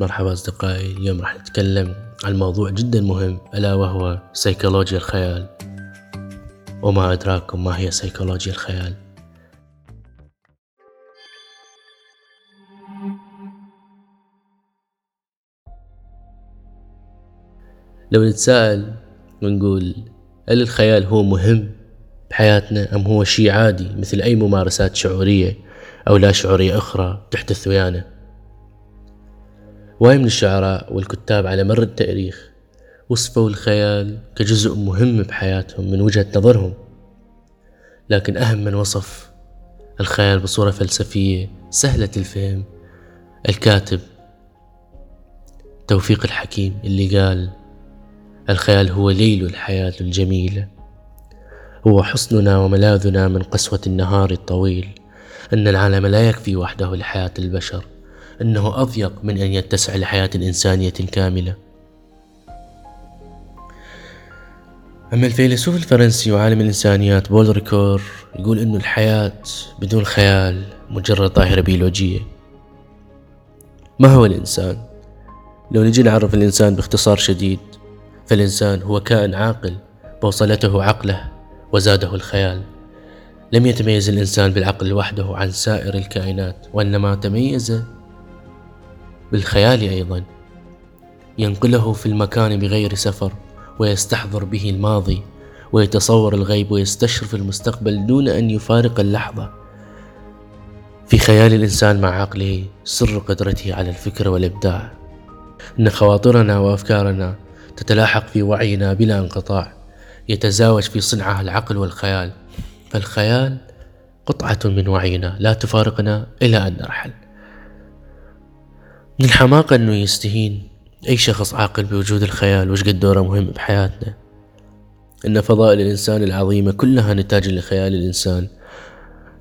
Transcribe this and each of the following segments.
مرحبا أصدقائي اليوم راح نتكلم عن موضوع جدا مهم ألا وهو سيكولوجيا الخيال. وما أدراكم ما هي سيكولوجيا الخيال؟ لو نتساءل ونقول هل الخيال هو مهم بحياتنا أم هو شيء عادي مثل أي ممارسات شعورية أو لا شعورية أخرى تحدث ويانا؟ واي من الشعراء والكتاب على مر التاريخ وصفوا الخيال كجزء مهم بحياتهم من وجهة نظرهم. لكن أهم من وصف الخيال بصورة فلسفية سهلة الفهم الكاتب توفيق الحكيم اللي قال الخيال هو ليل الحياة الجميلة. هو حصننا وملاذنا من قسوة النهار الطويل. أن العالم لا يكفي وحده لحياة البشر. أنه أضيق من أن يتسع لحياة إنسانية كاملة. أما الفيلسوف الفرنسي وعالم الإنسانيات بول ريكور يقول أن الحياة بدون خيال مجرد ظاهرة بيولوجية. ما هو الإنسان؟ لو نجي نعرف الإنسان باختصار شديد فالإنسان هو كائن عاقل بوصلته عقله وزاده الخيال. لم يتميز الإنسان بالعقل وحده عن سائر الكائنات وإنما تميز بالخيال أيضا. ينقله في المكان بغير سفر ويستحضر به الماضي ويتصور الغيب ويستشرف المستقبل دون أن يفارق اللحظة. في خيال الإنسان مع عقله سر قدرته على الفكر والإبداع. إن خواطرنا وأفكارنا تتلاحق في وعينا بلا انقطاع يتزاوج في صنعها العقل والخيال. فالخيال قطعة من وعينا لا تفارقنا إلى أن نرحل. من الحماقة أنه يستهين. أي شخص عاقل بوجود الخيال وش قد دوره مهم بحياتنا؟ إن فضائل الإنسان العظيمة كلها نتاج لخيال الإنسان.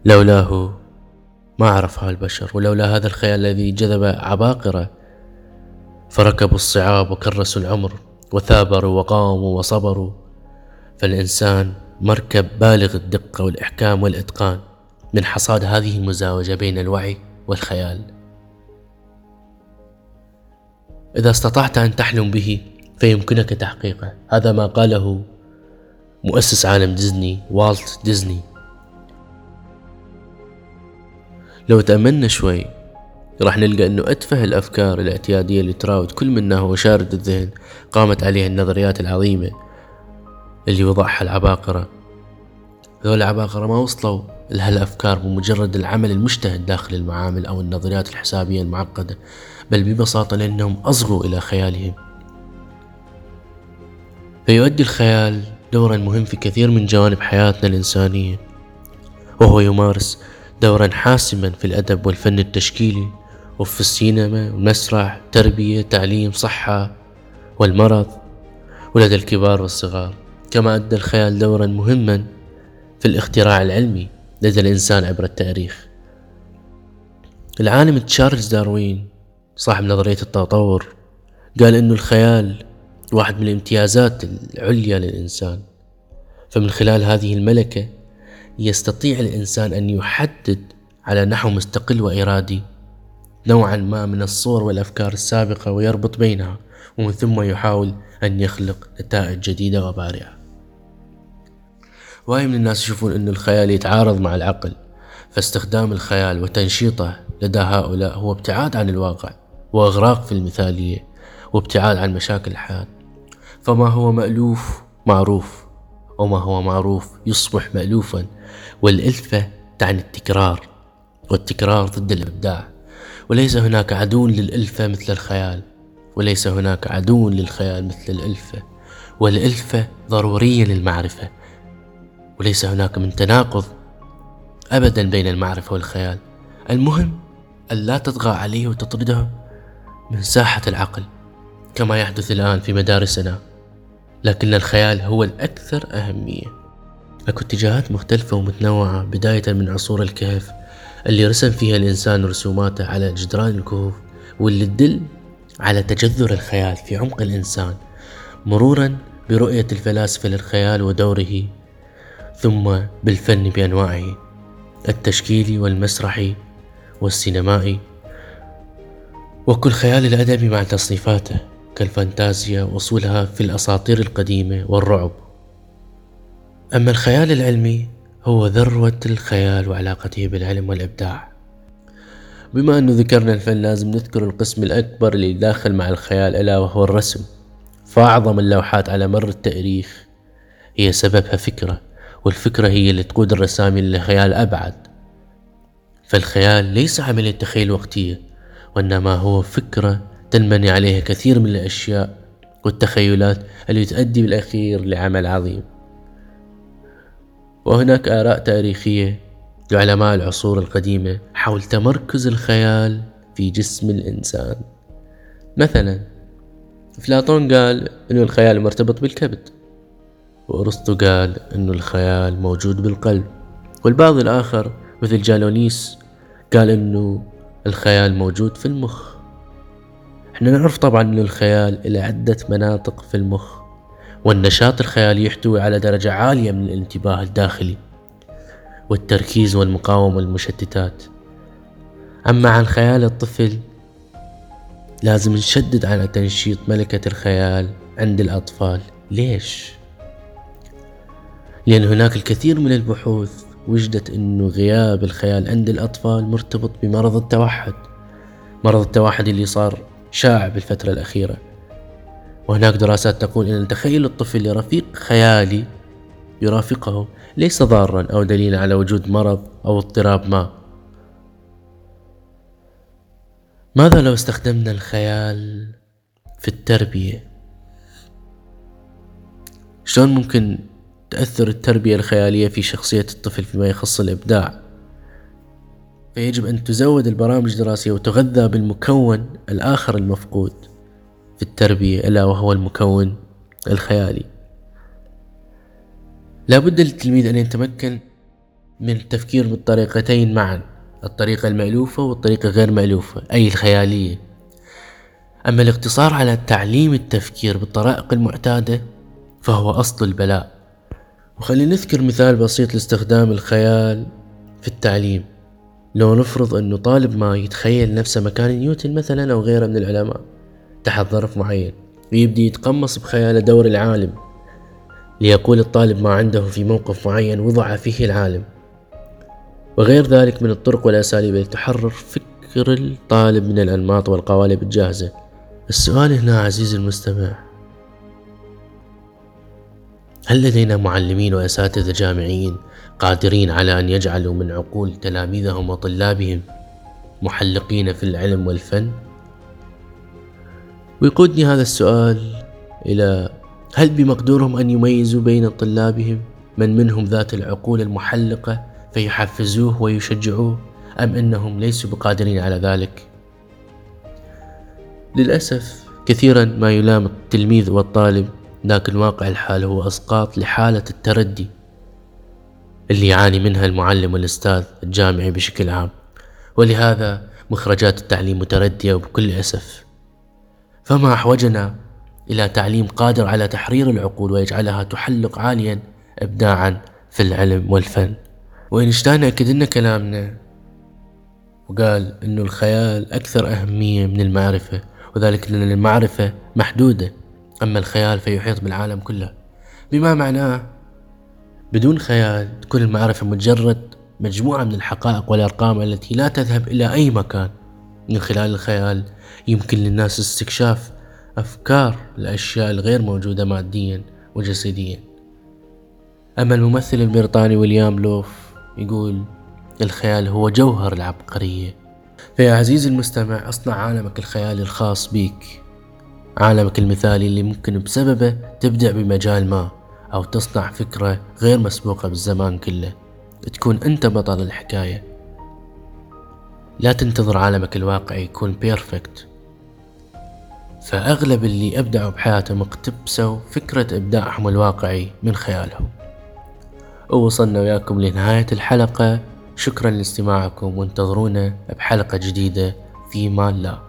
لولاه ما عرفها البشر ولولا هذا الخيال الذي جذب عباقرة فركبوا الصعاب وكرسوا العمر وثابروا وقاموا وصبروا. فالإنسان مركب بالغ الدقة والإحكام والإتقان. من حصاد هذه المزاوجة بين الوعي والخيال. إذا استطعت أن تحلم به فيمكنك تحقيقه. هذا ما قاله مؤسس عالم ديزني والت ديزني. لو تأملنا شوي راح نلقى أنه أتفه الأفكار الاعتيادية اللي تراود كل منا هو شارد الذهن قامت عليها النظريات العظيمة اللي وضعها العباقرة. ذول العباقرة ما وصلوا لهالأفكار بمجرد العمل المجتهد داخل المعامل أو النظريات الحسابية المعقدة بل ببساطة لأنهم أصغوا إلى خيالهم. فيؤدي الخيال دورا مهم في كثير من جوانب حياتنا الإنسانية وهو يمارس دورا حاسما في الأدب والفن التشكيلي وفي السينما والمسرح تربية تعليم صحة والمرض ولدى الكبار والصغار. كما أدى الخيال دورا مهما في الاختراع العلمي لدى الإنسان عبر التاريخ. العالم تشارلز داروين صاحب نظرية التطور قال إنه الخيال واحد من الامتيازات العليا للإنسان. فمن خلال هذه الملكة يستطيع الإنسان أن يحدد على نحو مستقل وإرادي نوعا ما من الصور والأفكار السابقة ويربط بينها ومن ثم يحاول أن يخلق نتائج جديدة وبارعة. واي من الناس يشوفون أن الخيال يتعارض مع العقل فاستخدام الخيال وتنشيطه لدى هؤلاء هو ابتعاد عن الواقع وإغراق في المثالية وابتعاد عن مشاكل الحياة. فما هو مألوف معروف وما هو معروف يصبح مألوفا والإلفة تعني التكرار والتكرار ضد الإبداع. وليس هناك عدو للإلفة مثل الخيال وليس هناك عدو للخيال مثل الإلفة والإلفة ضرورية للمعرفة. وليس هناك من تناقض أبدا بين المعرفة والخيال. المهم أن لا تطغى عليه وتطرده من ساحة العقل كما يحدث الآن في مدارسنا. لكن الخيال هو الأكثر أهمية. أكو اتجاهات مختلفة ومتنوعة بداية من عصور الكهف اللي رسم فيها الإنسان رسوماته على جدران الكهوف واللي تدل على تجذر الخيال في عمق الإنسان مرورا برؤية الفلاسفة للخيال ودوره. ثم بالفن بأنواعه التشكيلي والمسرحي والسينمائي وكل خيال الأدبي مع تصنيفاته كالفانتازيا وصولها في الأساطير القديمة والرعب. أما الخيال العلمي هو ذروة الخيال وعلاقته بالعلم والإبداع. بما أنه ذكرنا الفن لازم نذكر القسم الأكبر اللي داخل مع الخيال ألا وهو الرسم. فأعظم اللوحات على مر التاريخ هي سببها فكرة. والفكرة هي اللي تقود الرسامي لخيال أبعد. فالخيال ليس عملية تخيل وقتية وإنما هو فكرة تنبني عليها كثير من الأشياء والتخيلات اللي تؤدي بالأخير لعمل عظيم. وهناك آراء تاريخية لعلماء العصور القديمة حول تمركز الخيال في جسم الإنسان. مثلا أفلاطون قال أنه الخيال مرتبط بالكبد. وأرسطو قال أنه الخيال موجود بالقلب. والبعض الآخر مثل جالونيس قال أنه الخيال موجود في المخ. إحنا نعرف طبعا أن الخيال إلى عدة مناطق في المخ والنشاط الخيالي يحتوي على درجة عالية من الانتباه الداخلي والتركيز والمقاومة والمشتتات. أما عن خيال الطفل لازم نشدد على تنشيط ملكة الخيال عند الأطفال. ليش؟ لأن هناك الكثير من البحوث وجدت أنه غياب الخيال عند الأطفال مرتبط بمرض التوحد مرض التوحد اللي صار شائع بالفترة الأخيرة. وهناك دراسات تقول أن تخيل الطفل لرفيق خيالي يرافقه ليس ضارا أو دليلا على وجود مرض أو اضطراب ما. ماذا لو استخدمنا الخيال في التربية؟ شلون ممكن تأثر التربية الخيالية في شخصية الطفل فيما يخص الإبداع. فيجب أن تزود البرامج الدراسية وتغذى بالمكون الآخر المفقود في التربية ألا وهو المكون الخيالي. لابد للتلميذ أن يتمكن من التفكير بالطريقتين معا الطريقة المألوفة والطريقة غير مألوفة أي الخيالية. أما الاقتصار على تعليم التفكير بالطرائق المعتادة فهو أصل البلاء. وخلينا نذكر مثال بسيط لاستخدام الخيال في التعليم. لو نفرض أنه طالب ما يتخيل نفسه مكان نيوتن مثلا أو غيره من العلماء تحت ظرف معين ويبدي يتقمص بخياله دور العالم ليقول الطالب ما عنده في موقف معين وضع فيه العالم. وغير ذلك من الطرق والأساليب التي تحرر فكر الطالب من الأنماط والقوالب الجاهزة. السؤال هنا عزيزي المستمع هل لدينا معلمين وأساتذة جامعيين قادرين على أن يجعلوا من عقول تلاميذهم وطلابهم محلقين في العلم والفن؟ ويقودني هذا السؤال إلى هل بمقدورهم أن يميزوا بين طلابهم من منهم ذات العقول المحلقة فيحفزوه ويشجعوه أم أنهم ليسوا بقادرين على ذلك؟ للأسف كثيرا ما يلام التلميذ والطالب لكن واقع الحال هو أسقاط لحالة التردي اللي يعاني منها المعلم والأستاذ الجامعي بشكل عام. ولهذا مخرجات التعليم متردية وبكل أسف. فما أحوجنا إلى تعليم قادر على تحرير العقول ويجعلها تحلق عاليا إبداعا في العلم والفن. وإينشتاين أكد لنا كلامنا وقال إنه الخيال أكثر أهمية من المعرفة وذلك لأن المعرفة محدودة. أما الخيال فيحيط بالعالم كله. بما معناه؟ بدون خيال تكون المعرفة مجرد مجموعة من الحقائق والأرقام التي لا تذهب إلى أي مكان. من خلال الخيال يمكن للناس استكشاف أفكار الأشياء الغير موجودة ماديا وجسديا. أما الممثل البريطاني ويليام لوف يقول الخيال هو جوهر العبقرية. فيا عزيزي المستمع أصنع عالمك الخيالي الخاص بيك عالمك المثالي اللي ممكن بسببه تبدع بمجال ما أو تصنع فكرة غير مسبوقة بالزمان كله. تكون أنت بطل الحكاية. لا تنتظر عالمك الواقعي يكون بيرفكت فأغلب اللي أبدعوا بحياتهم اقتبسوا فكرة إبداعهم الواقعي من خيالهم. ووصلنا وياكم لنهاية الحلقة. شكرا لاستماعكم وانتظرونا بحلقة جديدة في مان الله